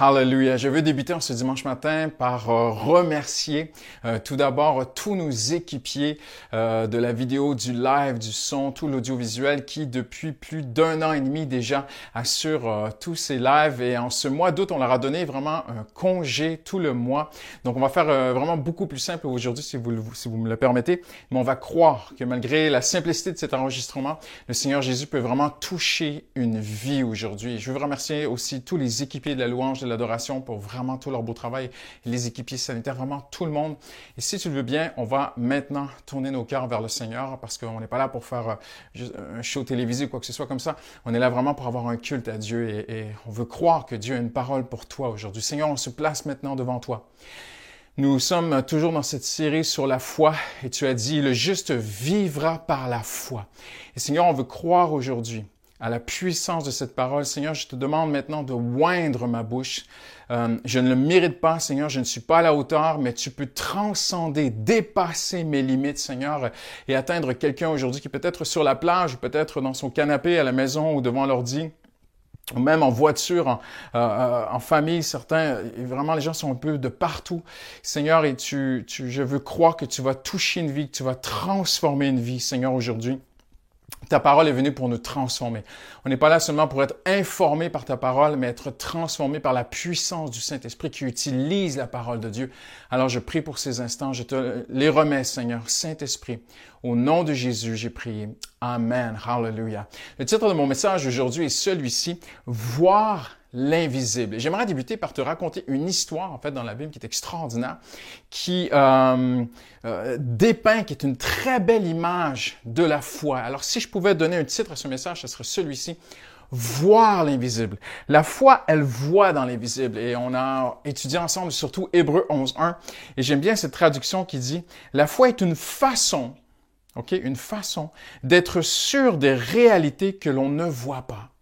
Hallelujah. Je veux débuter en ce dimanche matin par euh, remercier euh, tout d'abord tous nos équipiers euh, de la vidéo, du live, du son, tout l'audiovisuel qui depuis plus d'un an et demi déjà assurent tous ces lives. Et en ce mois d'août, on leur a donné vraiment un congé tout le mois. Donc on va faire vraiment beaucoup plus simple aujourd'hui si vous, si vous me le permettez. Mais on va croire que malgré la simplicité de cet enregistrement, le Seigneur Jésus peut vraiment toucher une vie aujourd'hui. Je veux remercier aussi tous les équipiers de la louange de l'adoration pour vraiment tout leur beau travail, les équipiers sanitaires, vraiment tout le monde. Et si tu le veux bien, on va maintenant tourner nos cœurs vers le Seigneur parce qu'on n'est pas là pour faire euh, un show télévisé ou quoi que ce soit comme ça. On est là vraiment pour avoir un culte à Dieu et, et on veut croire que Dieu a une parole pour toi aujourd'hui. Seigneur, on se place maintenant devant toi. Nous sommes toujours dans cette série sur la foi et tu as dit, le juste vivra par la foi. Et Seigneur, on veut croire aujourd'hui à la puissance de cette parole. Seigneur, je te demande maintenant de oindre ma bouche. Euh, je ne le mérite pas, Seigneur, je ne suis pas à la hauteur, mais tu peux transcender, dépasser mes limites, Seigneur, et atteindre quelqu'un aujourd'hui qui peut être sur la plage, peut-être dans son canapé à la maison ou devant l'ordi ou même en voiture, en, euh, euh, en, famille, certains, vraiment les gens sont un peu de partout. Seigneur, et tu, tu, je veux croire que tu vas toucher une vie, que tu vas transformer une vie, Seigneur, aujourd'hui. Ta parole est venue pour nous transformer. On n'est pas là seulement pour être informé par ta parole, mais être transformé par la puissance du Saint-Esprit qui utilise la parole de Dieu. Alors je prie pour ces instants, je te les remets, Seigneur, Saint-Esprit. Au nom de Jésus, j'ai prié. Amen. Hallelujah. Le titre de mon message aujourd'hui est celui-ci, Voir l'invisible. J'aimerais débuter par te raconter une histoire, en fait, dans la Bible qui est extraordinaire, qui euh, euh, dépeint, qui est une très belle image de la foi. Alors, si je pouvais donner un titre à ce message, ce serait celui-ci. Voir l'invisible. La foi, elle voit dans l'invisible. Et on a étudié ensemble surtout Hébreu 11.1. Et j'aime bien cette traduction qui dit, la foi est une façon, ok, une façon d'être sûr des réalités que l'on ne voit pas.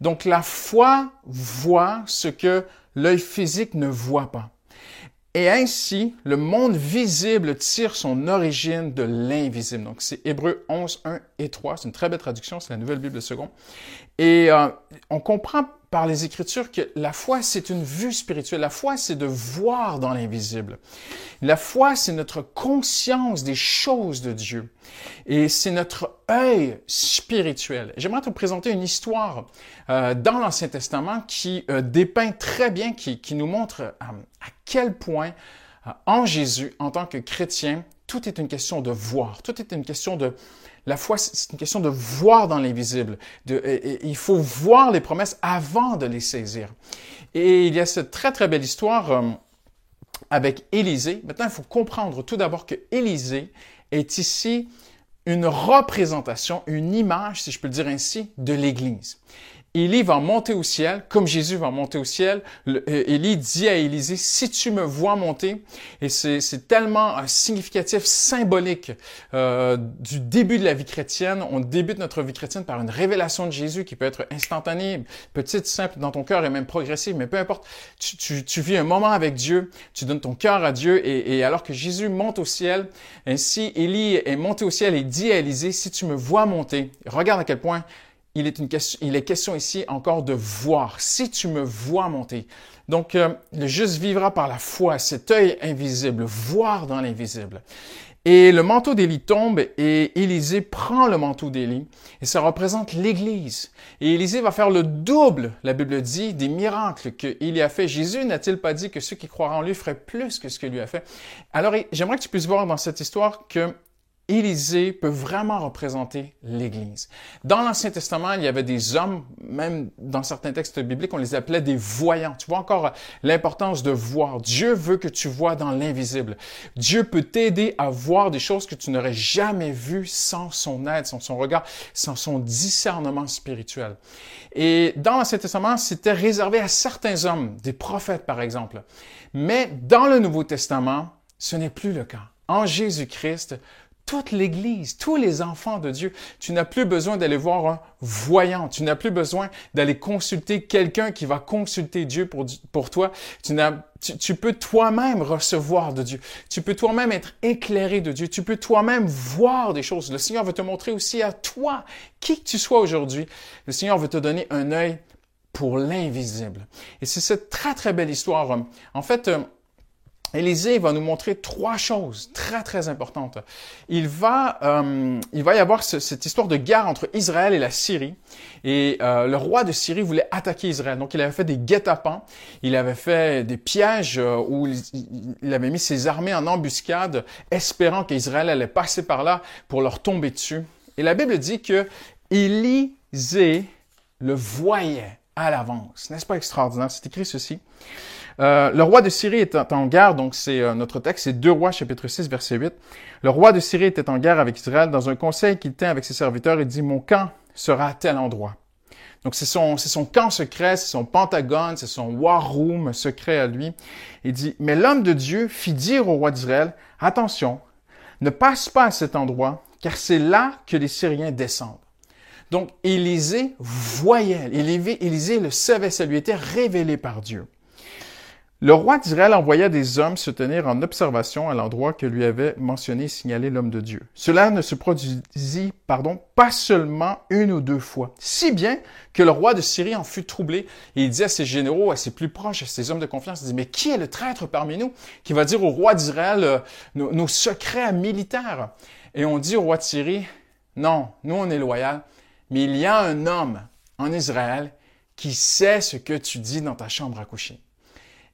Donc la foi voit ce que l'œil physique ne voit pas. Et ainsi, le monde visible tire son origine de l'invisible. Donc, c'est Hébreu 11, 1 et 3. C'est une très belle traduction, c'est la nouvelle Bible de second. Et euh, on comprend par les Écritures que la foi, c'est une vue spirituelle. La foi, c'est de voir dans l'invisible. La foi, c'est notre conscience des choses de Dieu. Et c'est notre œil spirituel. J'aimerais te présenter une histoire euh, dans l'Ancien Testament qui euh, dépeint très bien, qui, qui nous montre euh, à quel point en Jésus, en tant que chrétien, tout est une question de voir. Tout est une question de, la foi, c'est une question de voir dans l'invisible. il faut voir les promesses avant de les saisir. Et il y a cette très, très belle histoire euh, avec Élisée. Maintenant, il faut comprendre tout d'abord que Élisée est ici une représentation, une image, si je peux le dire ainsi, de l'Église. Élie va monter au ciel, comme Jésus va monter au ciel. Euh, Élie dit à Élisée, si tu me vois monter, et c'est tellement un significatif, symbolique euh, du début de la vie chrétienne. On débute notre vie chrétienne par une révélation de Jésus qui peut être instantanée, petite, simple dans ton cœur et même progressive, mais peu importe. Tu vis un moment avec Dieu, tu donnes ton cœur à Dieu, et, et, alors que Jésus monte au ciel, ainsi Élie est monté au ciel et dit à Élisée, si tu me vois monter, regarde à quel point il est, une question, il est question ici encore de voir. Si tu me vois monter. Donc, euh, le juste vivra par la foi, cet œil invisible, voir dans l'invisible. Et le manteau d'Élie tombe et Élisée prend le manteau d'Élie et ça représente l'Église. Et Élisée va faire le double, la Bible dit, des miracles qu'il a fait. Jésus n'a-t-il pas dit que ceux qui croiraient en lui feraient plus que ce qu'il lui a fait? Alors, j'aimerais que tu puisses voir dans cette histoire que Élisée peut vraiment représenter l'Église. Dans l'Ancien Testament, il y avait des hommes, même dans certains textes bibliques, on les appelait des voyants. Tu vois encore l'importance de voir. Dieu veut que tu vois dans l'invisible. Dieu peut t'aider à voir des choses que tu n'aurais jamais vues sans son aide, sans son regard, sans son discernement spirituel. Et dans l'Ancien Testament, c'était réservé à certains hommes, des prophètes par exemple. Mais dans le Nouveau Testament, ce n'est plus le cas. En Jésus-Christ, toute l'Église, tous les enfants de Dieu. Tu n'as plus besoin d'aller voir un voyant. Tu n'as plus besoin d'aller consulter quelqu'un qui va consulter Dieu pour, toi. Tu, tu, tu peux toi-même recevoir de Dieu. Tu peux toi-même être éclairé de Dieu. Tu peux toi-même voir des choses. Le Seigneur veut te montrer aussi à toi, qui que tu sois aujourd'hui. Le Seigneur veut te donner un œil pour l'invisible. Et c'est cette très, très belle histoire. En fait, euh, Élisée va nous montrer trois choses très très importantes. Il va, euh, il va y avoir cette histoire de guerre entre Israël et la Syrie. Et euh, le roi de Syrie voulait attaquer Israël. Donc il avait fait des guet-apens, il avait fait des pièges euh, où il, avait mis ses armées en embuscade, espérant qu'Israël allait passer par là pour leur tomber dessus. Et la Bible dit que Élisée le voyait à l'avance. N'est-ce pas extraordinaire? C'est écrit ceci. Euh, le roi de Syrie était en guerre, donc c'est euh, notre texte, c'est 2 rois chapitre 6 verset 8. Le roi de Syrie était en guerre avec Israël dans un conseil qu'il tient avec ses serviteurs et dit, mon camp sera à tel endroit. Donc c'est son, c'est son camp secret, c'est son pentagone, c'est son war room secret à lui. Il dit, mais l'homme de Dieu fit dire au roi d'Israël, attention, ne passe pas à cet endroit, car c'est là que les Syriens descendent. Donc Élisée voyait, Élisée le savait, ça lui était révélé par Dieu. Le roi d'Israël envoya des hommes se tenir en observation à l'endroit que lui avait mentionné et signalé l'homme de Dieu. Cela ne se produisit, pardon, pas seulement une ou deux fois, si bien que le roi de Syrie en fut troublé et il dit à ses généraux, à ses plus proches, à ses hommes de confiance, il dit, mais qui est le traître parmi nous qui va dire au roi d'Israël euh, nos, nos, secrets militaires? Et on dit au roi de Syrie, non, nous on est loyal, mais il y a un homme en Israël qui sait ce que tu dis dans ta chambre à coucher.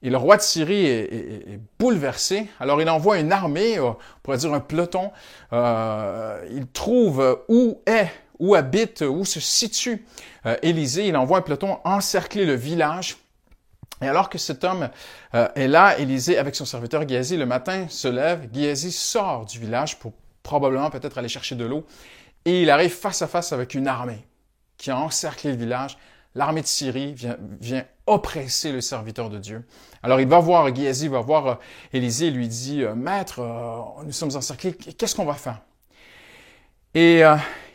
Et le roi de Syrie est, bouleversé. Alors il envoie une armée, euh, on pourrait dire un peloton. Euh, il trouve où est, où habite, où se situe euh, Élisée. Il envoie un peloton encercler le village. Et alors que cet homme est là, Élisée, avec son serviteur Géasi, le matin se lève. Géasi sort du village pour probablement peut-être aller chercher de l'eau. Et il arrive face à face avec une armée qui a encerclé le village l'armée de Syrie vient, oppresser le serviteur de Dieu. Alors il va voir, Géasi va voir euh, Élisée lui dit, euh, Maître, euh, nous sommes encerclés, qu'est-ce qu'on va faire? Et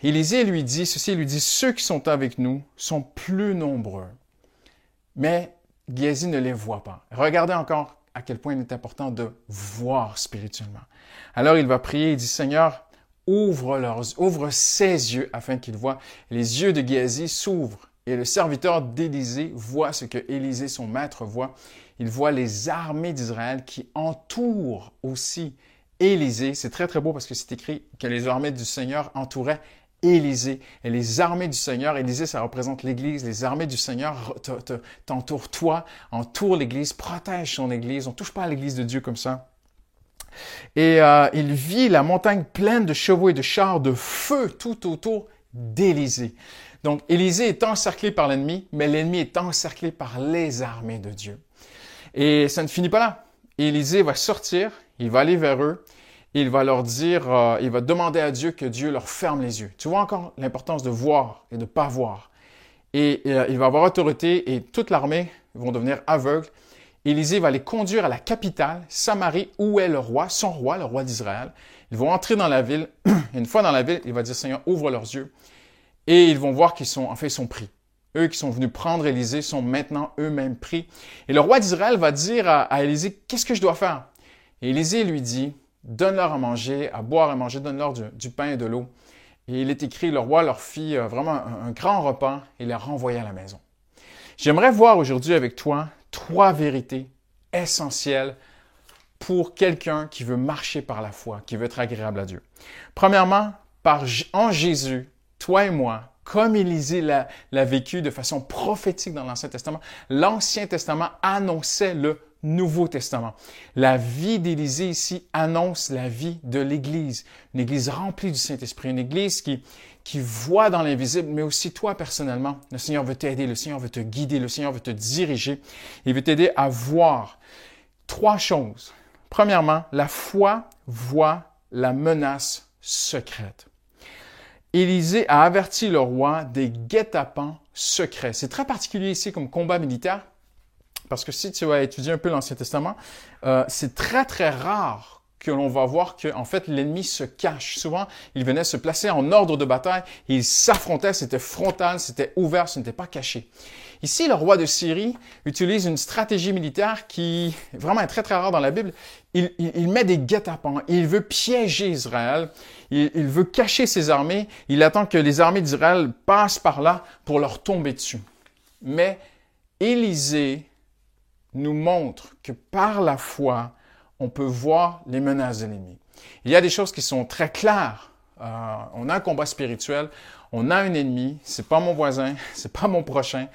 Élisée lui dit ceci, lui dit, ceux qui sont avec nous sont plus nombreux, mais Géasi ne les voit pas. Regardez encore à quel point il est important de voir spirituellement. Alors il va prier, il dit, Seigneur, ouvre, leurs, ouvre ses yeux afin qu'ils voient. Les yeux de Géasi s'ouvrent et le serviteur d'Élisée voit ce que Élisée, son maître, voit. Il voit les armées d'Israël qui entourent aussi Élisée. C'est très, très beau parce que c'est écrit que les armées du Seigneur entouraient Élisée. Et les armées du Seigneur, Élisée, ça représente l'Église. Les armées du Seigneur t'entourent toi, entourent l'Église, protègent son Église. On touche pas à l'Église de Dieu comme ça. Et euh, il vit la montagne pleine de chevaux et de chars de feu tout autour d'Élisée. Donc, Élisée est encerclé par l'ennemi, mais l'ennemi est encerclé par les armées de Dieu. Et ça ne finit pas là. Élisée va sortir, il va aller vers eux, il va leur dire, euh, il va demander à Dieu que Dieu leur ferme les yeux. Tu vois encore l'importance de voir et de pas voir. Et euh, il va avoir autorité et toute l'armée vont devenir aveugles. Élisée va les conduire à la capitale, Samarie, où est le roi, son roi, le roi d'Israël. Ils vont entrer dans la ville. une fois dans la ville, il va dire, Seigneur, ouvre leurs yeux. Et ils vont voir qu'ils sont, en fait, ils sont pris. Eux qui sont venus prendre Élisée sont maintenant eux-mêmes pris. Et le roi d'Israël va dire à, Élisée, qu'est-ce que je dois faire? Et Élisée lui dit, donne-leur à manger, à boire à manger, donne-leur du, pain et de l'eau. Et il est écrit, le roi leur fit euh, vraiment un, grand repas et les renvoya à la maison. J'aimerais voir aujourd'hui avec toi trois vérités essentielles pour quelqu'un qui veut marcher par la foi, qui veut être agréable à Dieu. Premièrement, en Jésus, toi et moi, comme Élisée l'a vécu de façon prophétique dans l'Ancien Testament, l'Ancien Testament annonçait le Nouveau Testament. La vie d'Élisée ici annonce la vie de l'Église, une Église remplie du Saint-Esprit, une Église qui, qui voit dans l'invisible, mais aussi toi personnellement. Le Seigneur veut t'aider, le Seigneur veut te guider, le Seigneur veut te diriger. Il veut t'aider à voir trois choses. Premièrement, la foi voit la menace secrète. Élisée a averti le roi des guet-apens secrets. C'est très particulier ici comme combat militaire, parce que si tu vas étudier un peu l'Ancien Testament, euh, c'est très très rare que l'on va voir que en fait l'ennemi se cache. Souvent, il venait se placer en ordre de bataille il s'affrontait, c'était frontal, c'était ouvert, ce n'était pas caché. Ici, le roi de Syrie utilise une stratégie militaire qui vraiment est très très rare dans la Bible. Il, il, met des guet-apens, il veut piéger Israël, il, veut cacher ses armées, il attend que les armées d'Israël passent par là pour leur tomber dessus. Mais Élisée nous montre que par la foi, on peut voir les menaces de l'ennemi. Il y a des choses qui sont très claires. Euh, on a un combat spirituel, on a un ennemi, c'est pas mon voisin, c'est pas mon prochain,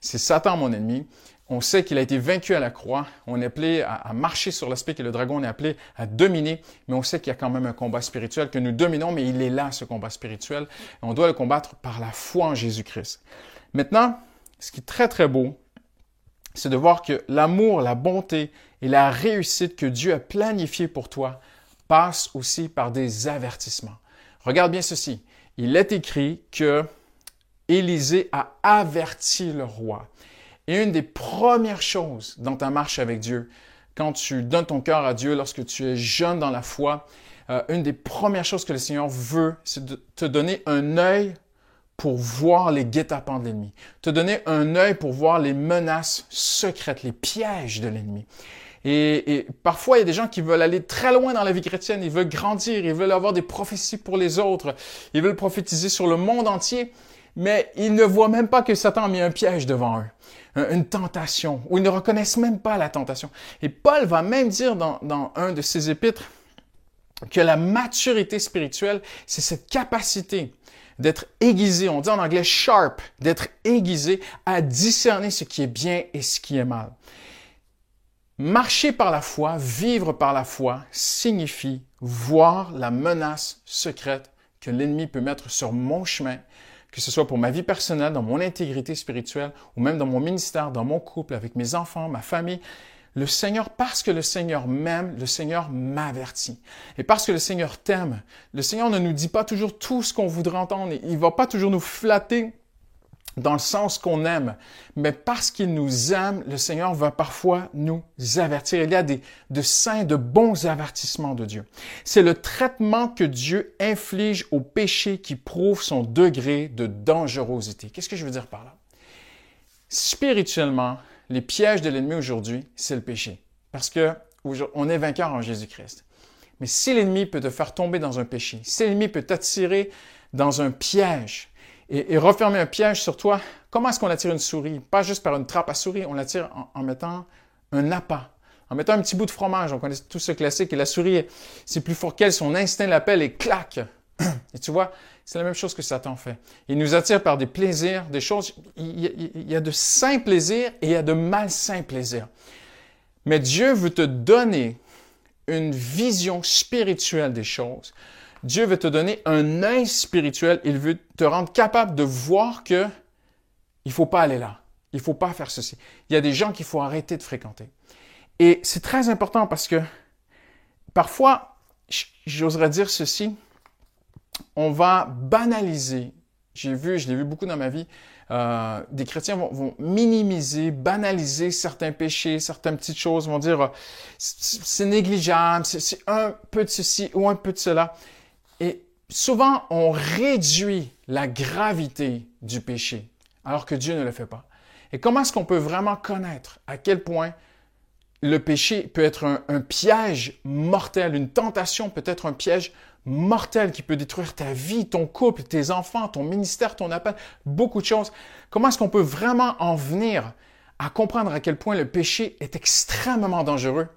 c'est Satan mon ennemi. On sait qu'il a été vaincu à la croix. On est appelé à, marcher sur l'aspect et le dragon. On est appelé à dominer, mais on sait qu'il y a quand même un combat spirituel que nous dominons, mais il est là, ce combat spirituel. on doit le combattre par la foi en Jésus-Christ. Maintenant, ce qui est très, très beau, c'est de voir que l'amour, la bonté et la réussite que Dieu a planifié pour toi passent aussi par des avertissements. Regarde bien ceci. Il est écrit que Élisée a averti le roi. Et une des premières choses dans ta marche avec Dieu, quand tu donnes ton cœur à Dieu, lorsque tu es jeune dans la foi, euh, une des premières choses que le Seigneur veut, c'est de te donner un œil pour voir les guet-apens de l'ennemi, te donner un œil pour voir les menaces secrètes, les pièges de l'ennemi. Et, et, parfois, il y a des gens qui veulent aller très loin dans la vie chrétienne, ils veulent grandir, ils veulent avoir des prophéties pour les autres, ils veulent prophétiser sur le monde entier, mais ils ne voient même pas que Satan a mis un piège devant eux, une tentation, ou ils ne reconnaissent même pas la tentation. Et Paul va même dire dans, dans un de ses épîtres que la maturité spirituelle, c'est cette capacité d'être aiguisé, on dit en anglais sharp, d'être aiguisé à discerner ce qui est bien et ce qui est mal. Marcher par la foi, vivre par la foi, signifie voir la menace secrète que l'ennemi peut mettre sur mon chemin, que ce soit pour ma vie personnelle, dans mon intégrité spirituelle, ou même dans mon ministère, dans mon couple, avec mes enfants, ma famille. Le Seigneur, parce que le Seigneur m'aime, le Seigneur m'avertit. Et parce que le Seigneur t'aime, le Seigneur ne nous dit pas toujours tout ce qu'on voudrait entendre. Il ne va pas toujours nous flatter dans le sens qu'on aime, mais parce qu'il nous aime, le Seigneur va parfois nous avertir. Il y a des, de saints, de bons avertissements de Dieu. C'est le traitement que Dieu inflige au péché qui prouve son degré de dangerosité. Qu'est-ce que je veux dire par là? Spirituellement, les pièges de l'ennemi aujourd'hui, c'est le péché. Parce que on est vainqueur en Jésus-Christ. Mais si l'ennemi peut te faire tomber dans un péché, si l'ennemi peut t'attirer dans un piège et, refermer un piège sur toi, comment est-ce qu'on attire une souris? Pas juste par une trappe à souris, on l'attire en, mettant un appât, en mettant un petit bout de fromage. On connaît tout ce classique et la souris, c'est plus fort qu'elle, son instinct l'appelle et claque. Et tu vois, c'est la même chose que Satan fait. Il nous attire par des plaisirs, des choses. Il y a de sains plaisirs et il y a de malsains plaisirs. Mais Dieu veut te donner une vision spirituelle des choses. Dieu veut te donner un œil spirituel. Il veut te rendre capable de voir que il faut pas aller là. Il faut pas faire ceci. Il y a des gens qu'il faut arrêter de fréquenter. Et c'est très important parce que parfois, j'oserais dire ceci, on va banaliser. J'ai vu, je l'ai vu beaucoup dans ma vie, euh, des chrétiens vont, minimiser, banaliser certains péchés, certaines petites choses, vont dire c'est négligeable, c'est un peu de ceci ou un peu de cela. Et souvent, on réduit la gravité du péché, alors que Dieu ne le fait pas. Et comment est-ce qu'on peut vraiment connaître à quel point le péché peut être un, piège mortel, une tentation peut être un piège mortel qui peut détruire ta vie, ton couple, tes enfants, ton ministère, ton appel, beaucoup de choses. Comment est-ce qu'on peut vraiment en venir à comprendre à quel point le péché est extrêmement dangereux?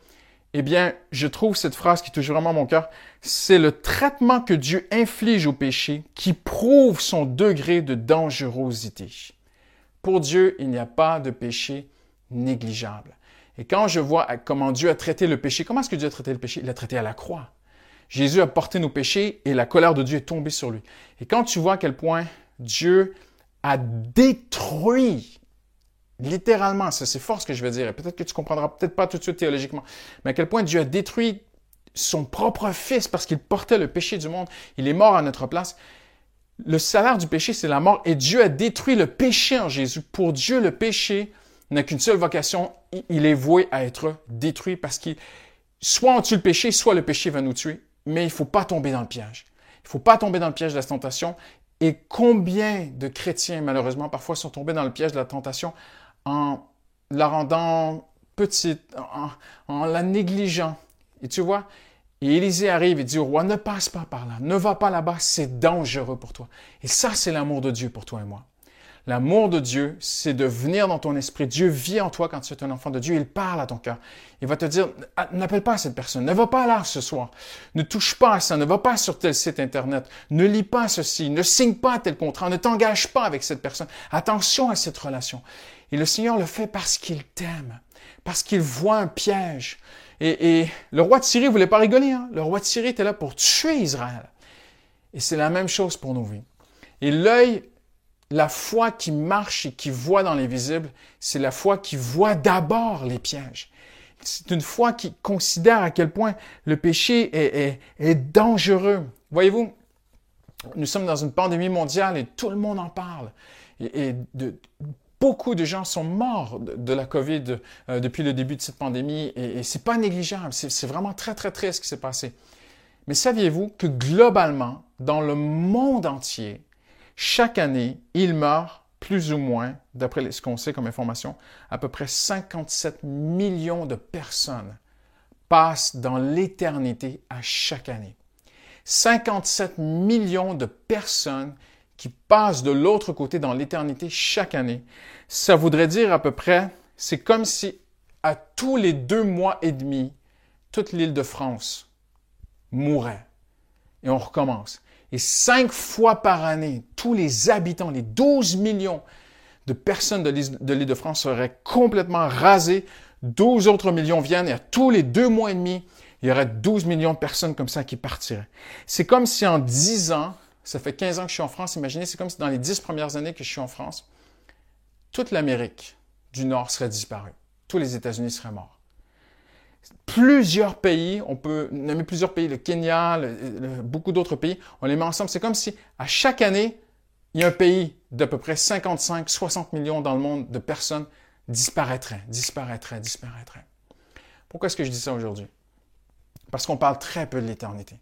Eh bien, je trouve cette phrase qui touche vraiment mon cœur. C'est le traitement que Dieu inflige au péché qui prouve son degré de dangerosité. Pour Dieu, il n'y a pas de péché négligeable. Et quand je vois comment Dieu a traité le péché, comment est-ce que Dieu a traité le péché? Il l'a traité à la croix. Jésus a porté nos péchés et la colère de Dieu est tombée sur lui. Et quand tu vois à quel point Dieu a détruit, littéralement, c'est fort ce que je veux dire, peut-être que tu comprendras peut-être pas tout de suite théologiquement, mais à quel point Dieu a détruit son propre fils parce qu'il portait le péché du monde. Il est mort à notre place. Le salaire du péché, c'est la mort et Dieu a détruit le péché en Jésus. Pour Dieu, le péché n'a qu'une seule vocation, il est voué à être détruit parce qu'il soit on tue le péché, soit le péché va nous tuer mais il faut pas tomber dans le piège. Il faut pas tomber dans le piège de la tentation. Et combien de chrétiens, malheureusement, parfois sont tombés dans le piège de la tentation en la rendant petite, en, la négligeant. Et tu vois, et Élisée arrive et dit au roi, ne passe pas par là, ne va pas là-bas, c'est dangereux pour toi. Et ça, c'est l'amour de Dieu pour toi et moi. L'amour de Dieu, c'est de venir dans ton esprit. Dieu vit en toi quand tu es un enfant de Dieu. Il parle à ton cœur. Il va te dire, ah, n'appelle pas cette personne. Ne va pas là ce soir. Ne touche pas à ça. Ne va pas sur tel site Internet. Ne lis pas ceci. Ne signe pas tel contrat. Ne t'engage pas avec cette personne. Attention à cette relation. Et le Seigneur le fait parce qu'il t'aime. Parce qu'il voit un piège. Et, le roi de Syrie voulait pas rigoler. Hein? Le roi de Syrie était là pour tuer Israël. Et c'est la même chose pour nos vies. Et l'œil la foi qui marche et qui voit dans l'invisible, c'est la foi qui voit d'abord les pièges. C'est une foi qui considère à quel point le péché est, est, dangereux. Voyez-vous, nous sommes dans une pandémie mondiale et tout le monde en parle. Et, beaucoup de gens sont morts de, la COVID euh, depuis le début de cette pandémie et, et c'est pas négligeable. C'est vraiment très, très triste ce qui s'est passé. Mais saviez-vous que globalement, dans le monde entier, chaque année, il meurt plus ou moins, d'après ce qu'on sait comme information, à peu près 57 millions de personnes passent dans l'éternité à chaque année. 57 millions de personnes qui passent de l'autre côté dans l'éternité chaque année. Ça voudrait dire à peu près, c'est comme si à tous les deux mois et demi, toute l'île de France mourait. Et on recommence. Et cinq fois par année, tous les habitants, les 12 millions de personnes de l'île de France seraient complètement rasés. 12 autres millions viennent et à tous les deux mois et demi, il y aurait 12 millions de personnes comme ça qui partiraient. C'est comme si en 10 ans, ça fait 15 ans que je suis en France, imaginez, c'est comme si dans les 10 premières années que je suis en France, toute l'Amérique du Nord serait disparue. Tous les États-Unis seraient morts plusieurs pays, on peut nommer plusieurs pays, le Kenya, beaucoup d'autres pays, on les met ensemble. C'est comme si à chaque année, il y a un pays d'à peu près 55, 60 millions dans le monde de personnes disparaîtraient, disparaîtraient, disparaîtraient. Pourquoi est-ce que je dis ça aujourd'hui? Parce qu'on parle très peu de l'éternité.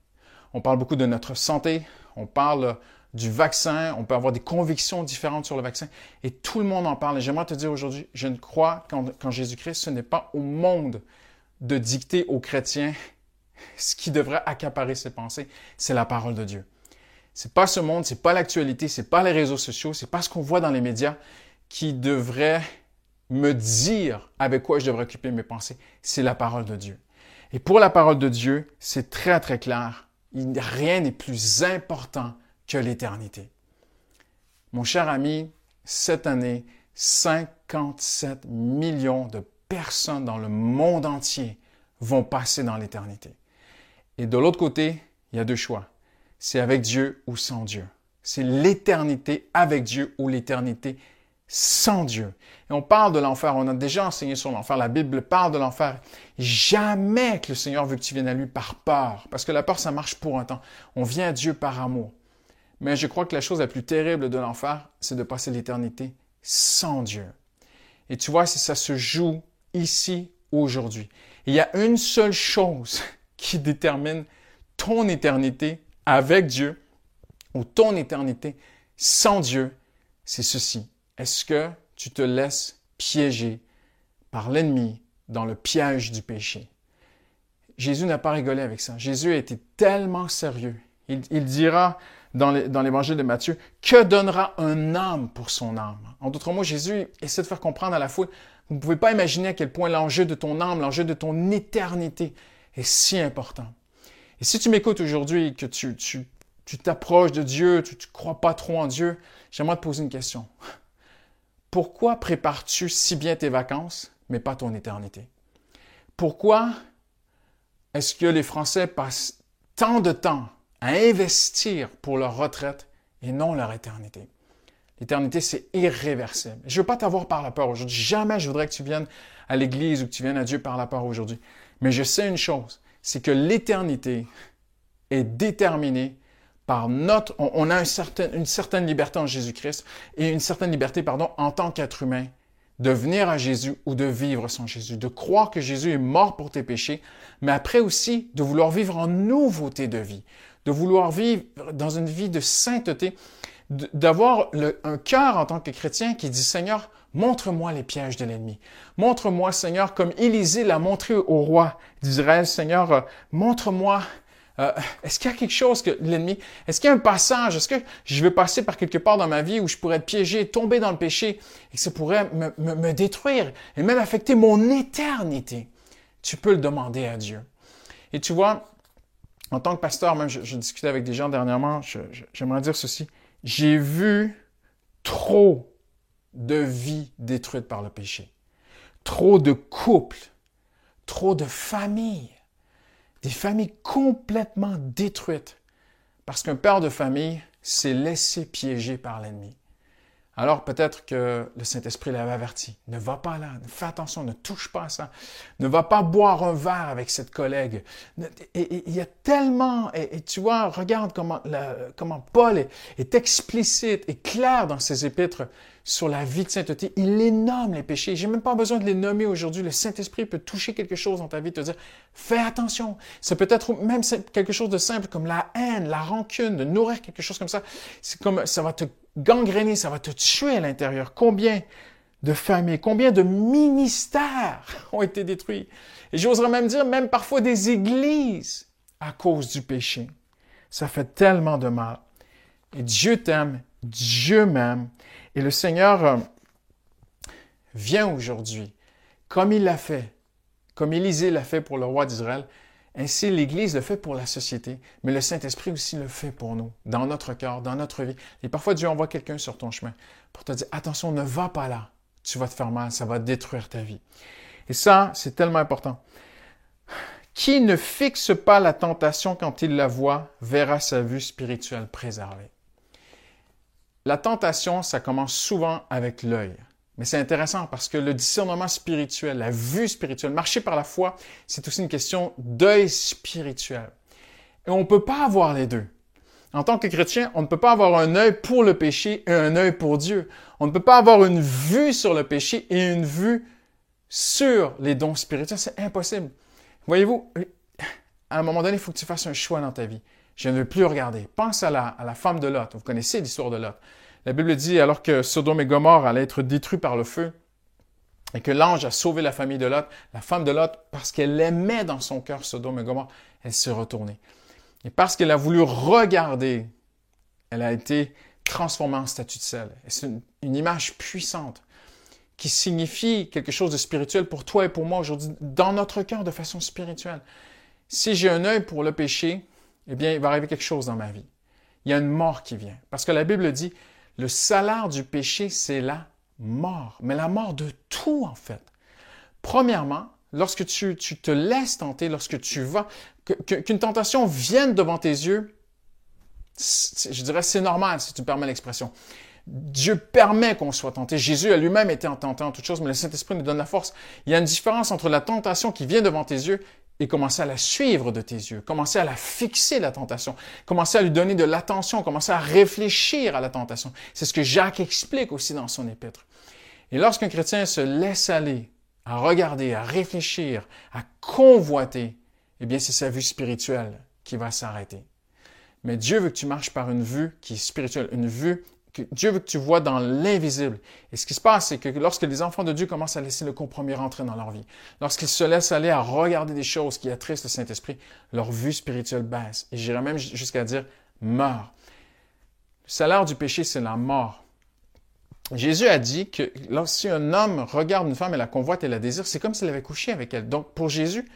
On parle beaucoup de notre santé, on parle du vaccin, on peut avoir des convictions différentes sur le vaccin, et tout le monde en parle. Et j'aimerais te dire aujourd'hui, je ne crois qu'en Jésus-Christ, ce n'est pas au monde de dicter aux chrétiens ce qui devrait accaparer ses pensées, c'est la parole de Dieu. C'est pas ce monde, c'est pas l'actualité, c'est pas les réseaux sociaux, c'est pas ce qu'on voit dans les médias qui devrait me dire avec quoi je devrais occuper mes pensées, c'est la parole de Dieu. Et pour la parole de Dieu, c'est très très clair, rien n'est plus important que l'éternité. Mon cher ami, cette année, 57 millions de personnes dans le monde entier vont passer dans l'éternité. Et de l'autre côté, il y a deux choix. C'est avec Dieu ou sans Dieu. C'est l'éternité avec Dieu ou l'éternité sans Dieu. Et on parle de l'enfer. On a déjà enseigné sur l'enfer. La Bible parle de l'enfer. Jamais que le Seigneur veut que tu viennes à lui par peur. Parce que la peur, ça marche pour un temps. On vient à Dieu par amour. Mais je crois que la chose la plus terrible de l'enfer, c'est de passer l'éternité sans Dieu. Et tu vois, si ça se joue ici, aujourd'hui. Il y a une seule chose qui détermine ton éternité avec Dieu ou ton éternité sans Dieu, c'est ceci. Est-ce que tu te laisses piéger par l'ennemi dans le piège du péché? Jésus n'a pas rigolé avec ça. Jésus a été tellement sérieux. Il, dira dans l'évangile de Matthieu, que donnera un âme pour son âme? En d'autres mots, Jésus essaie de faire comprendre à la foule, vous ne pouvez pas imaginer à quel point l'enjeu de ton âme, l'enjeu de ton éternité est si important. Et si tu m'écoutes aujourd'hui et que tu, t'approches de Dieu, tu ne crois pas trop en Dieu, j'aimerais te poser une question. Pourquoi prépares-tu si bien tes vacances, mais pas ton éternité? Pourquoi est-ce que les Français passent tant de temps à investir pour leur retraite et non leur éternité? L'éternité, c'est irréversible. Je ne veux pas t'avoir par la peur aujourd'hui. Jamais je voudrais que tu viennes à l'Église ou que tu viennes à Dieu par la peur aujourd'hui. Mais je sais une chose, c'est que l'éternité est déterminée par notre... On, a une certaine liberté en Jésus-Christ et une certaine liberté, pardon, en tant qu'être humain de venir à Jésus ou de vivre sans Jésus, de croire que Jésus est mort pour tes péchés, mais après aussi de vouloir vivre en nouveauté de vie, de vouloir vivre dans une vie de sainteté d'avoir un cœur en tant que chrétien qui dit Seigneur, montre-moi les pièges de l'ennemi. Montre-moi, Seigneur, comme Élisée l'a montré au roi d'Israël, Seigneur, euh, montre-moi Euh, est-ce qu'il y a quelque chose que l'ennemi, est-ce qu'il y a un passage, est-ce que je vais passer par quelque part dans ma vie où je pourrais être piégé, tomber dans le péché et que ça pourrait me, me détruire et même affecter mon éternité? Tu peux le demander à Dieu. Et tu vois, en tant que pasteur, même je, discutais avec des gens dernièrement, j'aimerais dire ceci. J'ai vu trop de vies détruites par le péché, trop de couples, trop de familles, des familles complètement détruites. Parce qu'un père de famille s'est laissé piéger par l'ennemi. Alors peut-être que le Saint-Esprit l'avait averti. Ne va pas là, fais attention, ne touche pas à ça. Ne va pas boire un verre avec cette collègue. Il y a tellement, et, tu vois, regarde comment, comment Paul est, est, explicite et clair dans ses épîtres sur la vie de sainteté. Il les nomme, les péchés. J'ai même pas besoin de les nommer aujourd'hui. Le Saint-Esprit peut toucher quelque chose dans ta vie, te dire, fais attention. Ça peut être même quelque chose de simple comme la haine, la rancune, de nourrir quelque chose comme ça. C'est comme, ça va te gangréner, ça va te tuer à l'intérieur. Combien de familles, combien de ministères ont été détruits? Et j'oserais même dire, même parfois des églises à cause du péché. Ça fait tellement de mal. Et Dieu t'aime, Dieu m'aime. Et le Seigneur euh, vient aujourd'hui, comme il l'a fait, comme Élisée l'a fait pour le roi d'Israël, ainsi, l'Église le fait pour la société, mais le Saint-Esprit aussi le fait pour nous, dans notre cœur, dans notre vie. Et parfois, Dieu envoie quelqu'un sur ton chemin pour te dire, attention, ne va pas là. Tu vas te faire mal, ça va détruire ta vie. Et ça, c'est tellement important. Qui ne fixe pas la tentation quand il la voit verra sa vue spirituelle préservée. La tentation, ça commence souvent avec l'œil. Mais c'est intéressant parce que le discernement spirituel, la vue spirituelle, marcher par la foi, c'est aussi une question d'œil spirituel. Et on ne peut pas avoir les deux. En tant que chrétien, on ne peut pas avoir un œil pour le péché et un œil pour Dieu. On ne peut pas avoir une vue sur le péché et une vue sur les dons spirituels. C'est impossible. Voyez-vous, à un moment donné, il faut que tu fasses un choix dans ta vie. Je ne veux plus regarder. Pense à la, femme de Lot. Vous connaissez l'histoire de Lot. La Bible dit, alors que Sodome et Gomorre allaient être détruits par le feu, et que l'ange a sauvé la famille de Lot, la femme de Lot, parce qu'elle aimait dans son cœur Sodome et Gomorre, elle s'est retournée. Et parce qu'elle a voulu regarder, elle a été transformée en statue de sel. C'est une, une, image puissante qui signifie quelque chose de spirituel pour toi et pour moi aujourd'hui, dans notre cœur de façon spirituelle. Si j'ai un œil pour le péché, eh bien, il va arriver quelque chose dans ma vie. Il y a une mort qui vient. Parce que la Bible dit, le salaire du péché, c'est la mort, mais la mort de tout en fait. Premièrement, lorsque tu, te laisses tenter, lorsque tu vas, qu'une tentation vienne devant tes yeux, je dirais c'est normal si tu permets l'expression. Dieu permet qu'on soit tenté. Jésus a lui-même été tenté en toutes choses, mais le Saint-Esprit nous donne la force. Il y a une différence entre la tentation qui vient devant tes yeux et commencer à la suivre de tes yeux, commencer à la fixer, la tentation, commencer à lui donner de l'attention, commencer à réfléchir à la tentation. C'est ce que Jacques explique aussi dans son épître. Et lorsqu'un chrétien se laisse aller à regarder, à réfléchir, à convoiter, eh bien, c'est sa vue spirituelle qui va s'arrêter. Mais Dieu veut que tu marches par une vue qui est spirituelle, une vue Dieu veut que tu vois dans l'invisible. Et ce qui se passe, c'est que lorsque les enfants de Dieu commencent à laisser le compromis rentrer dans leur vie, lorsqu'ils se laissent aller à regarder des choses qui attristent le Saint-Esprit, leur vue spirituelle baisse. Et j'irais même jusqu'à dire meurt. Le salaire du péché, c'est la mort. Jésus a dit que lorsqu'un un homme regarde une femme et la convoite et la désire, c'est comme s'il avait couché avec elle. Donc, pour Jésus,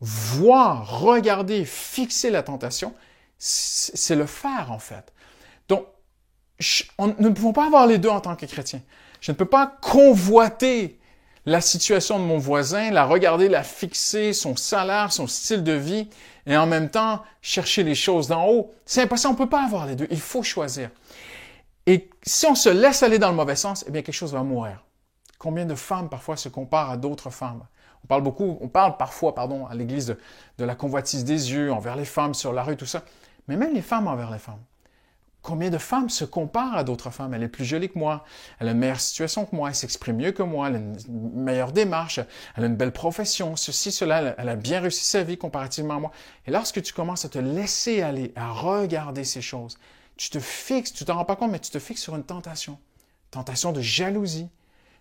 voir, regarder, fixer la tentation, c'est le faire, en fait. Donc, nous ne pouvons pas avoir les deux en tant que chrétien. Je ne peux pas convoiter la situation de mon voisin, la regarder, la fixer, son salaire, son style de vie, et en même temps chercher les choses d'en haut. C'est impossible, on ne peut pas avoir les deux. Il faut choisir. Et si on se laisse aller dans le mauvais sens, eh bien, quelque chose va mourir. Combien de femmes parfois se comparent à d'autres femmes? On parle beaucoup, on parle parfois, pardon, à l'Église de la convoitise des yeux envers les femmes sur la rue, tout ça. Mais même les femmes envers les femmes. Combien de femmes se comparent à d'autres femmes? Elle est plus jolie que moi, elle a une meilleure situation que moi, elle s'exprime mieux que moi, elle a une meilleure démarche, elle a une belle profession, ceci, cela, elle a bien réussi sa vie comparativement à moi. Et lorsque tu commences à te laisser aller, à regarder ces choses, tu te fixes, tu t'en rends pas compte, mais tu te fixes sur une tentation. Tentation de jalousie,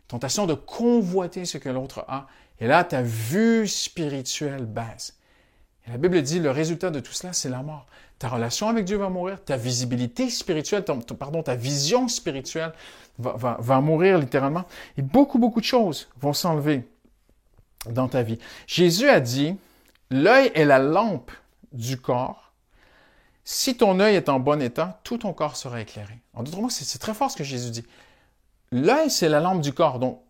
tentation de convoiter ce que l'autre a. Et là, ta vue spirituelle baisse. Et la Bible dit, le résultat de tout cela, c'est la mort. Ta relation avec Dieu va mourir, ta visibilité spirituelle, pardon, ta vision spirituelle va, va, va mourir littéralement. Et beaucoup, beaucoup de choses vont s'enlever dans ta vie. Jésus a dit, l'œil est la lampe du corps. Si ton œil est en bon état, tout ton corps sera éclairé. En d'autres mots, c'est très fort ce que Jésus dit. L'œil, c'est la lampe du corps. Donc,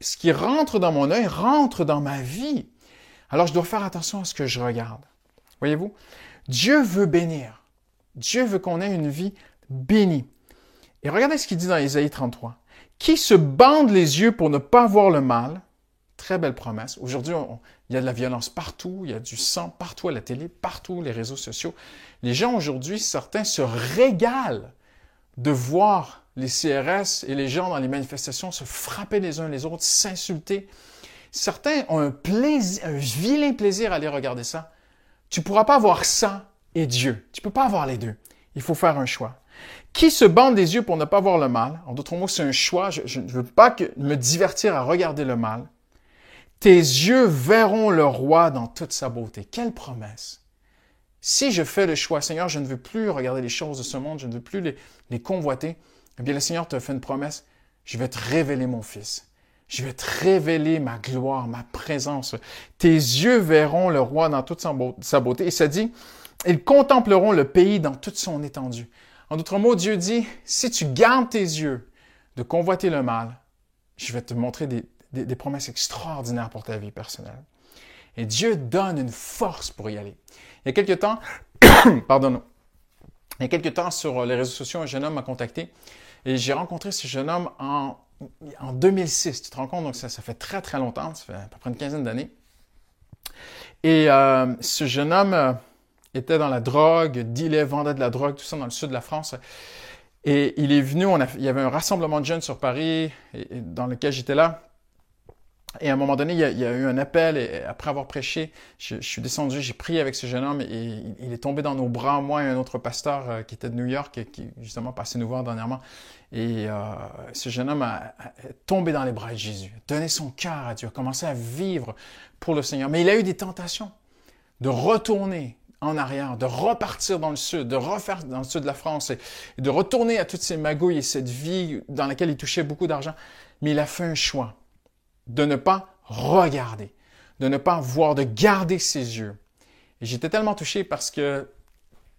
ce qui rentre dans mon œil rentre dans ma vie. Alors, je dois faire attention à ce que je regarde. Voyez-vous? Dieu veut bénir. Dieu veut qu'on ait une vie bénie. Et regardez ce qu'il dit dans Isaïe 33. Qui se bande les yeux pour ne pas voir le mal? Très belle promesse. Aujourd'hui, il y a de la violence partout, il y a du sang partout à la télé, partout, les réseaux sociaux. Les gens aujourd'hui, certains se régalent de voir les CRS et les gens dans les manifestations se frapper les uns les autres, s'insulter. Certains ont un plaisir, un vilain plaisir à aller regarder ça. Tu pourras pas avoir ça et Dieu. Tu peux pas avoir les deux. Il faut faire un choix. Qui se bande les yeux pour ne pas voir le mal? En d'autres mots, c'est un choix. Je ne veux pas que, me divertir à regarder le mal. Tes yeux verront le roi dans toute sa beauté. Quelle promesse! Si je fais le choix, Seigneur, je ne veux plus regarder les choses de ce monde, je ne veux plus les, les convoiter, eh bien, le Seigneur te fait une promesse. Je vais te révéler mon Fils. Je vais te révéler ma gloire, ma présence. Tes yeux verront le roi dans toute sa beauté. Et ça dit, ils contempleront le pays dans toute son étendue. En d'autres mots, Dieu dit, si tu gardes tes yeux de convoiter le mal, je vais te montrer des, promesses extraordinaires pour ta vie personnelle. Et Dieu donne une force pour y aller. Il y a quelques temps, pardon, il y a quelques temps sur les réseaux sociaux, un jeune homme m'a contacté et j'ai rencontré ce jeune homme en, en 2006. Tu te rends compte, donc ça, ça fait très très longtemps, ça fait à peu près une quinzaine d'années. Et euh, ce jeune homme euh, était dans la drogue, dealait, vendait de la drogue, tout ça dans le sud de la France. Et il est venu, il y avait un rassemblement de jeunes sur Paris dans lequel j'étais là. Et à un moment donné, il y a, eu un appel et après avoir prêché, je, suis descendu, j'ai prié avec ce jeune homme et il, est tombé dans nos bras, moi et un autre pasteur euh, qui était de New York et qui justement passé nous voir dernièrement. Et euh, ce jeune homme a, tombé dans les bras de Jésus, donné son cœur à Dieu, a commencé à vivre pour le Seigneur. Mais il a eu des tentations de retourner en arrière, de repartir dans le sud, de refaire dans le sud de la France et, et de retourner à toutes ces magouilles et cette vie dans laquelle il touchait beaucoup d'argent. Mais il a fait un choix de ne pas regarder, de ne pas voir, de garder ses yeux. Et j'étais tellement touché parce que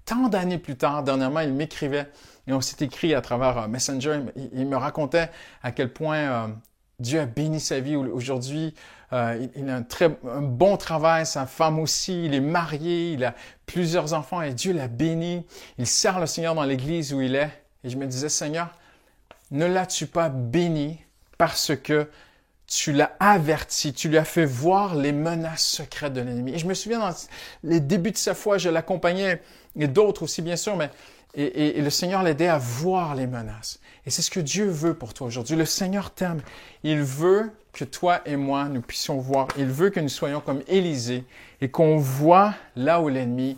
tant d'années plus tard, dernièrement, il m'écrivait et on s'est écrit à travers euh, Messenger. Il, me racontait à quel point euh, Dieu a béni sa vie aujourd'hui. Euh, il, a un très un bon travail, sa femme aussi. Il est marié, il a plusieurs enfants et Dieu l'a béni. Il sert le Seigneur dans l'église où il est. Et je me disais, Seigneur, ne l'as-tu pas béni parce que tu l'as averti, tu lui as fait voir les menaces secrètes de l'ennemi. Et je me souviens dans les débuts de sa foi, je l'accompagnais, et d'autres aussi bien sûr, mais et, le Seigneur l'aidait à voir les menaces. Et c'est ce que Dieu veut pour toi aujourd'hui. Le Seigneur t'aime. Il veut que toi et moi, nous puissions voir. Il veut que nous soyons comme Élisée et qu'on voit là où l'ennemi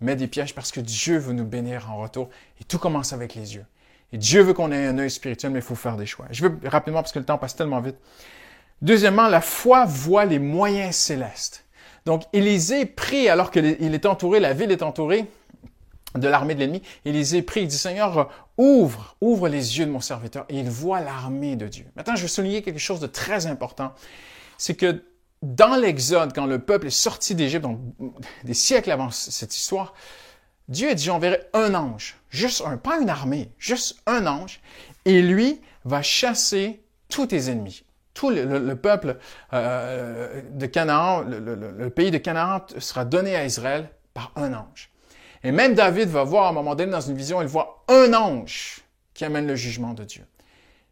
met des pièges parce que Dieu veut nous bénir en retour. Et tout commence avec les yeux. Et Dieu veut qu'on ait un œil spirituel, mais il faut faire des choix. Je veux rapidement, parce que le temps passe tellement vite, Deuxièmement, la foi voit les moyens célestes. Donc, Élisée prie alors qu'il est entouré, la ville est entourée de l'armée de l'ennemi. Élisée prie, il dit, Seigneur, ouvre, ouvre les yeux de mon serviteur et il voit l'armée de Dieu. Maintenant, je veux souligner quelque chose de très important. C'est que dans l'Exode, quand le peuple est sorti d'Égypte, donc des siècles avant cette histoire, Dieu a dit, j'enverrai un ange, juste un, pas une armée, juste un ange, et lui va chasser tous tes ennemis tout le, peuple euh, de Canaan, le, pays de Canaan sera donné à Israël par un ange. Et même David va voir à un moment donné dans une vision, il voit un ange qui amène le jugement de Dieu.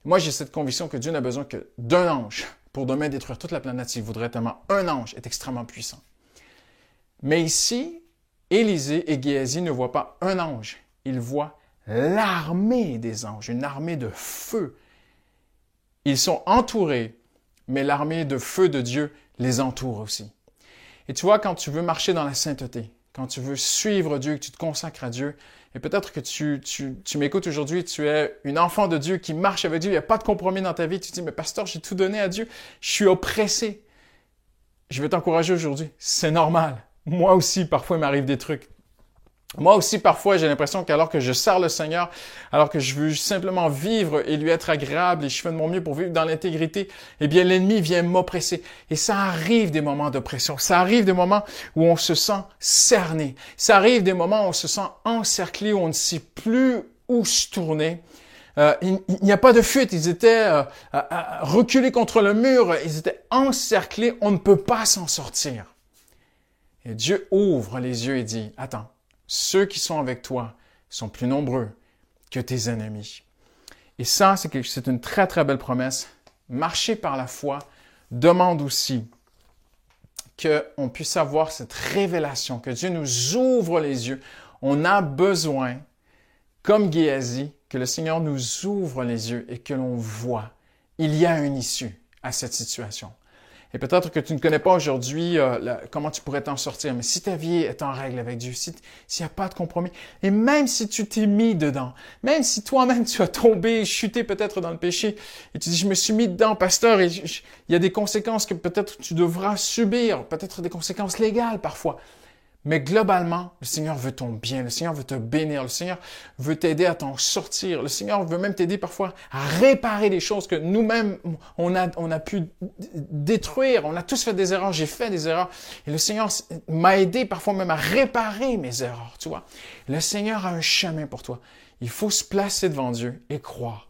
Moi, j'ai cette conviction que Dieu n'a besoin que d'un ange pour demain détruire toute la planète s'il voudrait tellement. Un ange est extrêmement puissant. Mais ici, Élisée et Géasi ne voient pas un ange, ils voient l'armée des anges, une armée de feu ils sont entourés, mais l'armée de feu de Dieu les entoure aussi. Et tu vois, quand tu veux marcher dans la sainteté, quand tu veux suivre Dieu, que tu te consacres à Dieu, et peut-être que tu, m'écoutes aujourd'hui, tu es une enfant de Dieu qui marche avec Dieu, il n'y a pas de compromis dans ta vie, tu te dis, mais pasteur, j'ai tout donné à Dieu, je suis oppressé. Je vais t'encourager aujourd'hui, c'est normal. Moi aussi, parfois, il m'arrive des trucs. Moi aussi, parfois, j'ai l'impression qu'alors que je sers le Seigneur, alors que je veux simplement vivre et lui être agréable et je fais de mon mieux pour vivre dans l'intégrité, eh bien, l'ennemi vient m'oppresser. Et ça arrive des moments d'oppression. Ça arrive des moments où on se sent cerné. Ça arrive des moments où on se sent encerclé, où on ne sait plus où se tourner. Euh, il n'y a pas de fuite. Ils étaient euh, reculés contre le mur. Ils étaient encerclés. On ne peut pas s'en sortir. Et Dieu ouvre les yeux et dit, attends, ceux qui sont avec toi sont plus nombreux que tes ennemis. Et ça, c'est une très, très belle promesse. Marcher par la foi demande aussi qu'on puisse avoir cette révélation, que Dieu nous ouvre les yeux. On a besoin, comme Géasi, que le Seigneur nous ouvre les yeux et que l'on voit. Il y a une issue à cette situation. Et peut-être que tu ne connais pas aujourd'hui euh, comment tu pourrais t'en sortir, mais si ta vie est en règle avec Dieu, s'il n'y a pas de compromis, et même si tu t'es mis dedans, même si toi-même tu as tombé, chuté peut-être dans le péché, et tu dis, je me suis mis dedans, pasteur, et il y a des conséquences que peut-être tu devras subir, peut-être des conséquences légales parfois. Mais globalement, le Seigneur veut ton bien, le Seigneur veut te bénir, le Seigneur veut t'aider à t'en sortir, le Seigneur veut même t'aider parfois à réparer les choses que nous-mêmes, on a, on a pu détruire. On a tous fait des erreurs, j'ai fait des erreurs. Et le Seigneur m'a aidé parfois même à réparer mes erreurs, tu vois. Le Seigneur a un chemin pour toi. Il faut se placer devant Dieu et croire.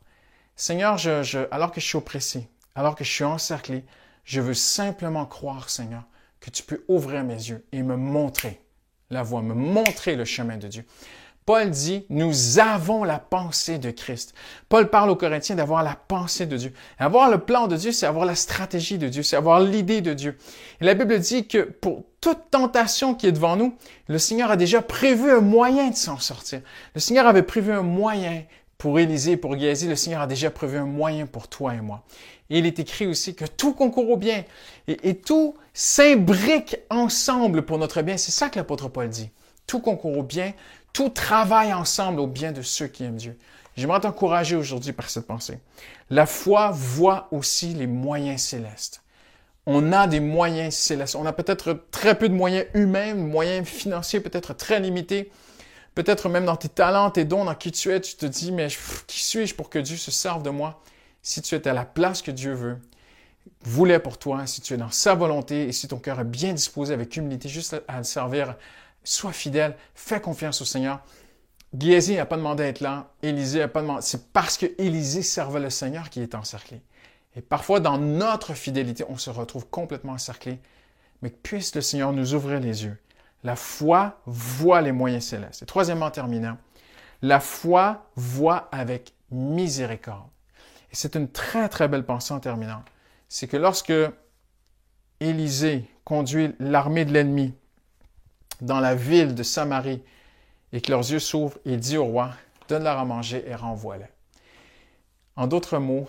Seigneur, je, je, alors que je suis oppressé, alors que je suis encerclé, je veux simplement croire, Seigneur, que tu peux ouvrir mes yeux et me montrer la voie, me montrer le chemin de Dieu. Paul dit, nous avons la pensée de Christ. Paul parle aux Corinthiens d'avoir la pensée de Dieu. Avoir le plan de Dieu, c'est avoir la stratégie de Dieu, c'est avoir l'idée de Dieu. Et la Bible dit que pour toute tentation qui est devant nous, le Seigneur a déjà prévu un moyen de s'en sortir. Le Seigneur avait prévu un moyen pour Élisée, pour Géasi, le Seigneur a déjà prévu un moyen pour toi et moi. Et il est écrit aussi que tout concourt au bien et, tout s'imbrique ensemble pour notre bien. C'est ça que l'apôtre Paul dit. Tout concourt au bien, tout travaille ensemble au bien de ceux qui aiment Dieu. J'aimerais t'encourager aujourd'hui par cette pensée. La foi voit aussi les moyens célestes. On a des moyens célestes. On a peut-être très peu de moyens humains, moyens financiers peut-être très limités. Peut-être même dans tes talents, tes dons, dans qui tu es, tu te dis, mais qui suis-je pour que Dieu se serve de moi? si tu es à la place que Dieu veut, voulait pour toi, si tu es dans sa volonté et si ton cœur est bien disposé avec humilité juste à le servir, sois fidèle, fais confiance au Seigneur. Géasi n'a pas demandé à être là, Élisée n'a pas demandé. C'est parce que Élisée servait le Seigneur qui est encerclé. Et parfois, dans notre fidélité, on se retrouve complètement encerclé. Mais puisse le Seigneur nous ouvrir les yeux. La foi voit les moyens célestes. Et troisièmement, terminant, la foi voit avec miséricorde. Et c'est une très, très belle pensée en terminant. C'est que lorsque Élisée conduit l'armée de l'ennemi dans la ville de Samarie et que leurs yeux s'ouvrent, il dit au roi, donne-leur à manger et renvoie-les. En d'autres mots,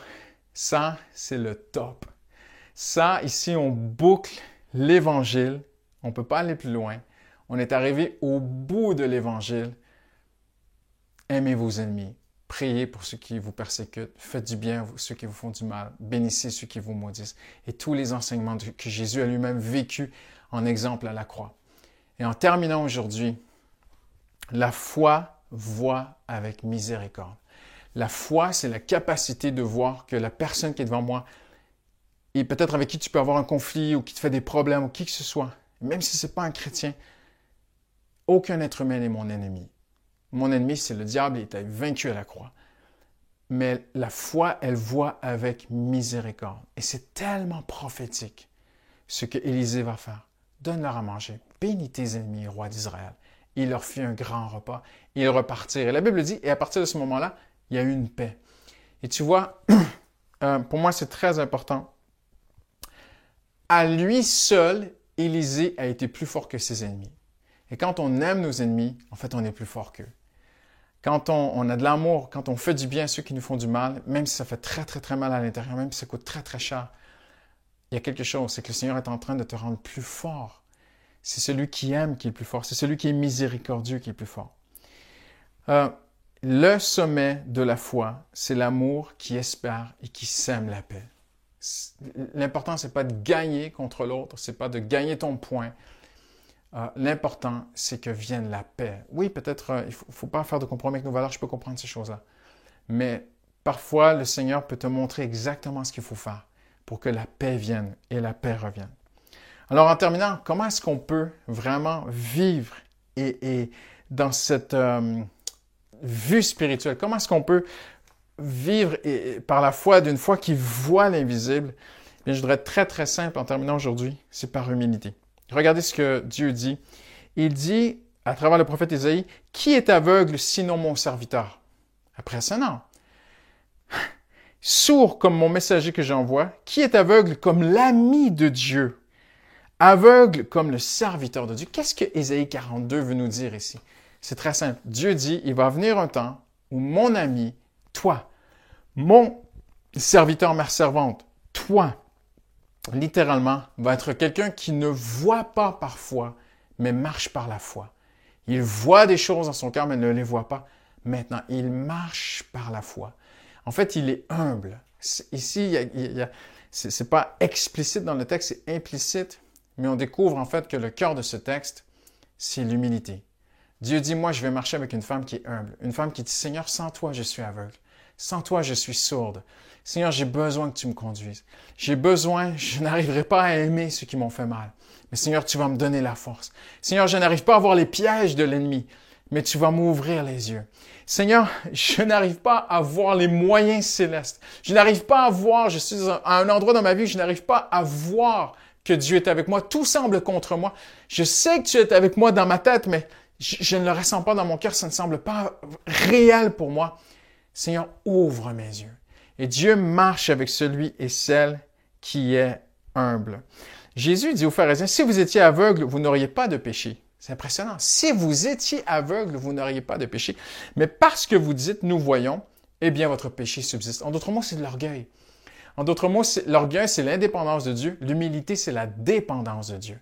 ça, c'est le top. Ça, ici, on boucle l'évangile. On ne peut pas aller plus loin. On est arrivé au bout de l'évangile. Aimez vos ennemis. Priez pour ceux qui vous persécutent, faites du bien à ceux qui vous font du mal, bénissez ceux qui vous maudissent. Et tous les enseignements que Jésus a lui-même vécu en exemple à la croix. Et en terminant aujourd'hui, la foi voit avec miséricorde. La foi, c'est la capacité de voir que la personne qui est devant moi, et peut-être avec qui tu peux avoir un conflit ou qui te fait des problèmes ou qui que ce soit, même si ce n'est pas un chrétien, aucun être humain n'est mon ennemi. Mon ennemi, c'est le diable, il était vaincu à la croix. Mais la foi, elle voit avec miséricorde. Et c'est tellement prophétique ce que Élisée va faire. Donne-leur à manger. Bénis tes ennemis, roi d'Israël. Il leur fit un grand repas. Ils repartirent. Et la Bible dit, et à partir de ce moment-là, il y a eu une paix. Et tu vois, euh, pour moi, c'est très important. À lui seul, Élisée a été plus fort que ses ennemis. Et quand on aime nos ennemis, en fait, on est plus fort qu'eux. Quand on, a de l'amour, quand on fait du bien à ceux qui nous font du mal, même si ça fait très, très, très mal à l'intérieur, même si ça coûte très, très cher, il y a quelque chose, c'est que le Seigneur est en train de te rendre plus fort. C'est celui qui aime qui est plus fort. C'est celui qui est miséricordieux qui est plus fort. Euh, le sommet de la foi, c'est l'amour qui espère et qui sème la paix. L'important, c'est pas de gagner contre l'autre, c'est pas de gagner ton point, euh, l'important, c'est que vienne la paix. Oui, peut-être, euh, il ne faut, pas faire de compromis avec nos valeurs, je peux comprendre ces choses-là. Mais parfois, le Seigneur peut te montrer exactement ce qu'il faut faire pour que la paix vienne et la paix revienne. Alors, en terminant, comment est-ce qu'on peut vraiment vivre et, dans cette euh, vue spirituelle, comment est-ce qu'on peut vivre par la foi d'une foi qui voit l'invisible? Je voudrais être très, très simple en terminant aujourd'hui, c'est par humilité. Regardez ce que Dieu dit. Il dit, à travers le prophète Isaïe, Qui est aveugle sinon mon serviteur? Non. Sourd comme mon messager que j'envoie, qui est aveugle comme l'ami de Dieu? Aveugle comme le serviteur de Dieu. Qu'est-ce que Ésaïe 42 veut nous dire ici? C'est très simple. Dieu dit, il va venir un temps où mon ami, toi, mon serviteur, ma servante, toi, littéralement, va être quelqu'un qui ne voit pas parfois, mais marche par la foi. Il voit des choses dans son cœur, mais ne les voit pas. Maintenant, il marche par la foi. En fait, il est humble. Ici, ce n'est pas explicite dans le texte, c'est implicite, mais on découvre en fait que le cœur de ce texte, c'est l'humilité. Dieu dit, moi, je vais marcher avec une femme qui est humble, une femme qui dit, Seigneur, sans toi, je suis aveugle. Sans toi, je suis sourde. Seigneur, j'ai besoin que tu me conduises. J'ai besoin, je n'arriverai pas à aimer ceux qui m'ont fait mal. Mais Seigneur, tu vas me donner la force. Seigneur, je n'arrive pas à voir les pièges de l'ennemi, mais tu vas m'ouvrir les yeux. Seigneur, je n'arrive pas à voir les moyens célestes. Je n'arrive pas à voir, je suis à un endroit dans ma vie, je n'arrive pas à voir que Dieu est avec moi. Tout semble contre moi. Je sais que tu es avec moi dans ma tête, mais je, je ne le ressens pas dans mon cœur. Ça ne semble pas réel pour moi. Seigneur, ouvre mes yeux. Et Dieu marche avec celui et celle qui est humble. Jésus dit aux pharisiens, si vous étiez aveugle, vous n'auriez pas de péché. C'est impressionnant. Si vous étiez aveugle, vous n'auriez pas de péché. Mais parce que vous dites, nous voyons, eh bien, votre péché subsiste. En d'autres mots, c'est de l'orgueil. En d'autres mots, l'orgueil, c'est l'indépendance de Dieu. L'humilité, c'est la dépendance de Dieu.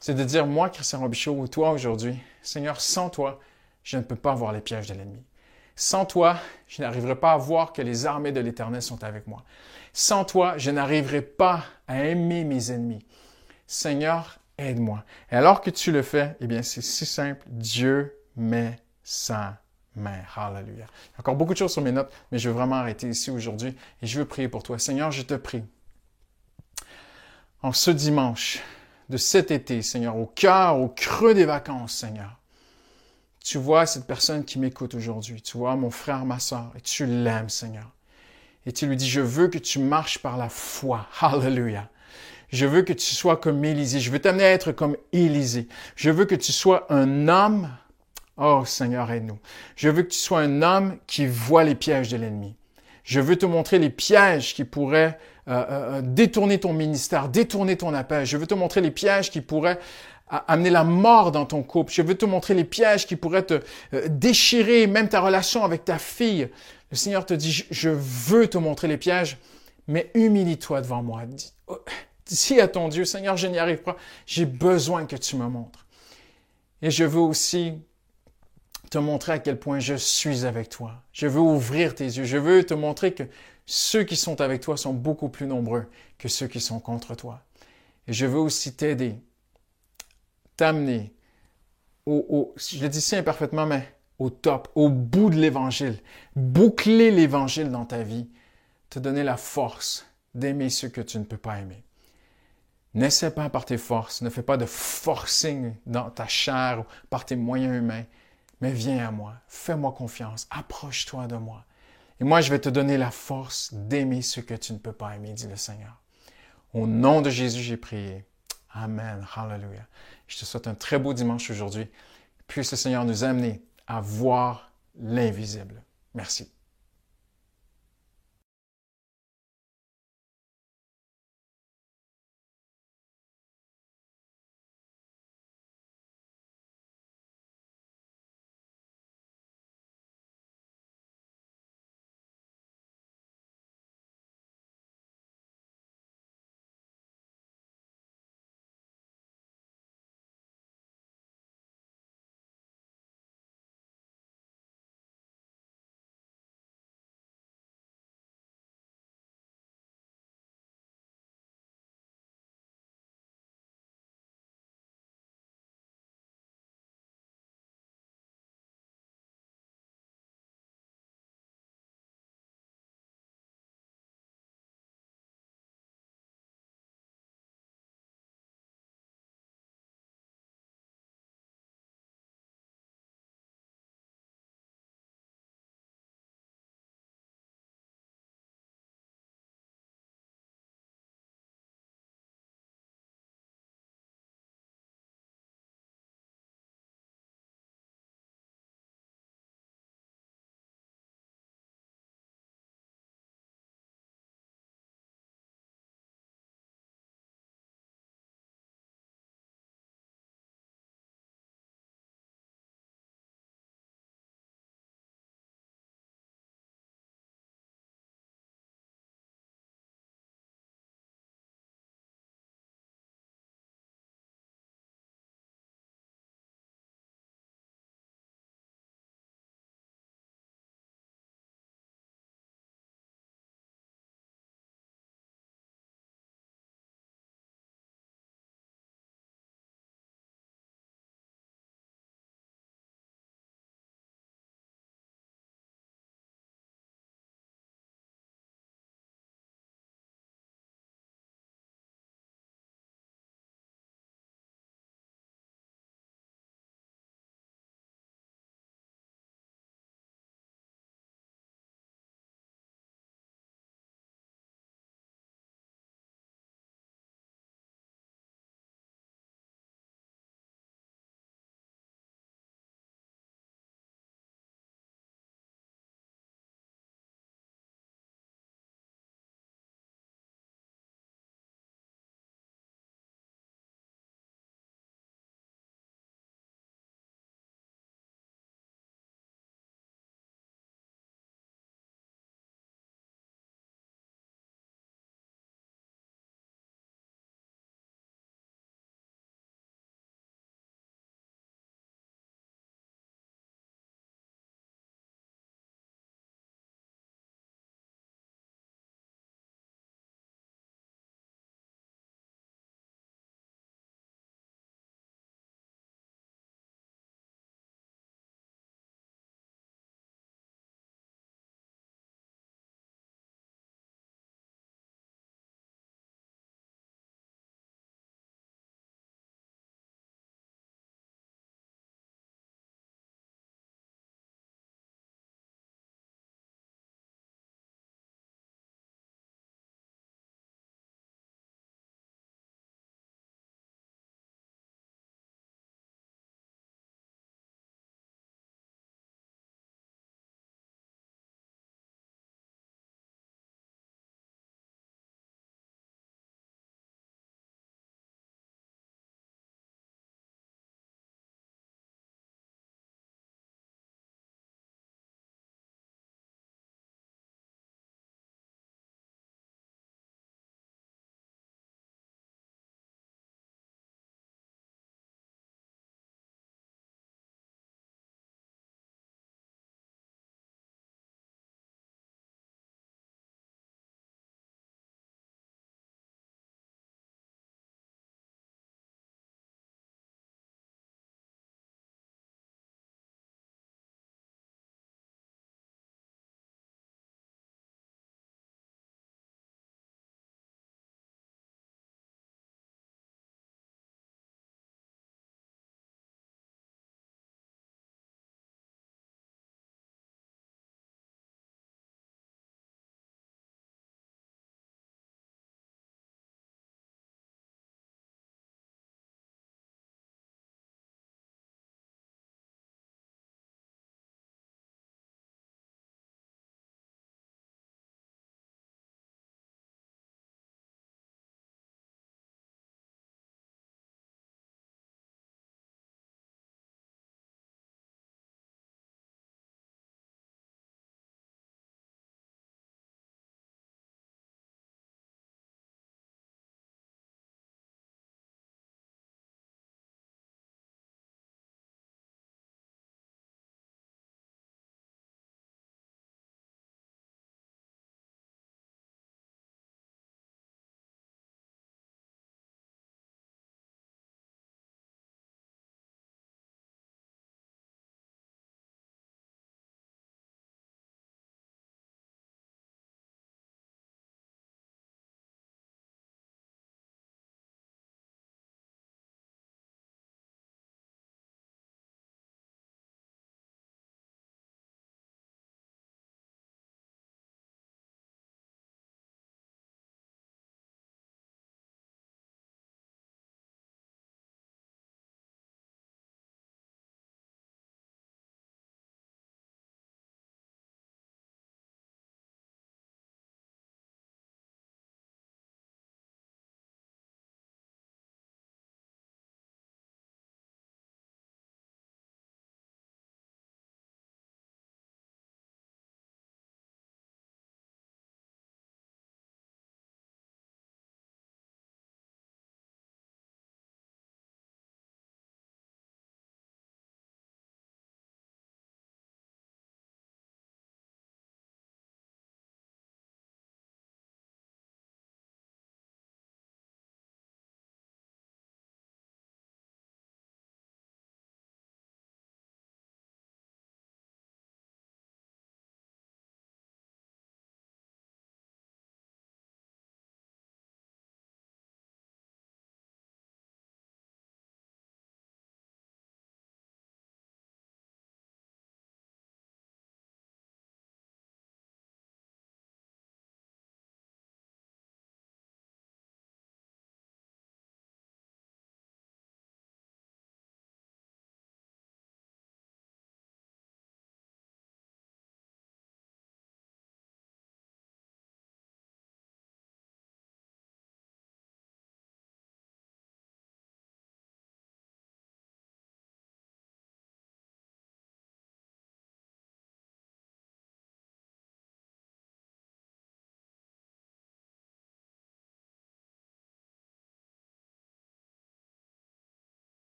C'est de dire, moi, Christian Robichaud, ou toi aujourd'hui, Seigneur, sans toi, je ne peux pas voir les pièges de l'ennemi. Sans toi, je n'arriverai pas à voir que les armées de l'Éternel sont avec moi. Sans toi, je n'arriverai pas à aimer mes ennemis. Seigneur, aide-moi. Et alors que tu le fais, eh bien, c'est si simple. Dieu met sa main. Hallelujah. Encore beaucoup de choses sur mes notes, mais je veux vraiment arrêter ici aujourd'hui et je veux prier pour toi. Seigneur, je te prie. En ce dimanche de cet été, Seigneur, au cœur, au creux des vacances, Seigneur, tu vois cette personne qui m'écoute aujourd'hui. Tu vois mon frère, ma soeur, et tu l'aimes, Seigneur. Et tu lui dis, je veux que tu marches par la foi. Hallelujah. Je veux que tu sois comme Élisée. Je veux t'amener à être comme Élisée. Je veux que tu sois un homme. Oh Seigneur, aide-nous. Je veux que tu sois un homme qui voit les pièges de l'ennemi. Je veux te montrer les pièges qui pourraient euh, euh, euh, détourner ton ministère, détourner ton appel. Je veux te montrer les pièges qui pourraient amener la mort dans ton couple. Je veux te montrer les pièges qui pourraient te euh, déchirer même ta relation avec ta fille. Le Seigneur te dit, je veux te montrer les pièges, mais humilie-toi devant moi. Oh, dis à ton Dieu, Seigneur, je n'y arrive pas. J'ai besoin que tu me montres. Et je veux aussi te montrer à quel point je suis avec toi. Je veux ouvrir tes yeux. Je veux te montrer que ceux qui sont avec toi sont beaucoup plus nombreux que ceux qui sont contre toi. Et je veux aussi t'aider t'amener au, je le dis si imparfaitement, mais au top, au bout de l'évangile, boucler l'évangile dans ta vie, te donner la force d'aimer ceux que tu ne peux pas aimer. N'essaie pas par tes forces, ne fais pas de forcing dans ta chair ou par tes moyens humains, mais viens à moi, fais-moi confiance, approche-toi de moi. Et moi, je vais te donner la force d'aimer ceux que tu ne peux pas aimer, dit le Seigneur. Au nom de Jésus, j'ai prié. Amen. Hallelujah. Je te souhaite un très beau dimanche aujourd'hui. Puisse le Seigneur nous amener à voir l'invisible. Merci.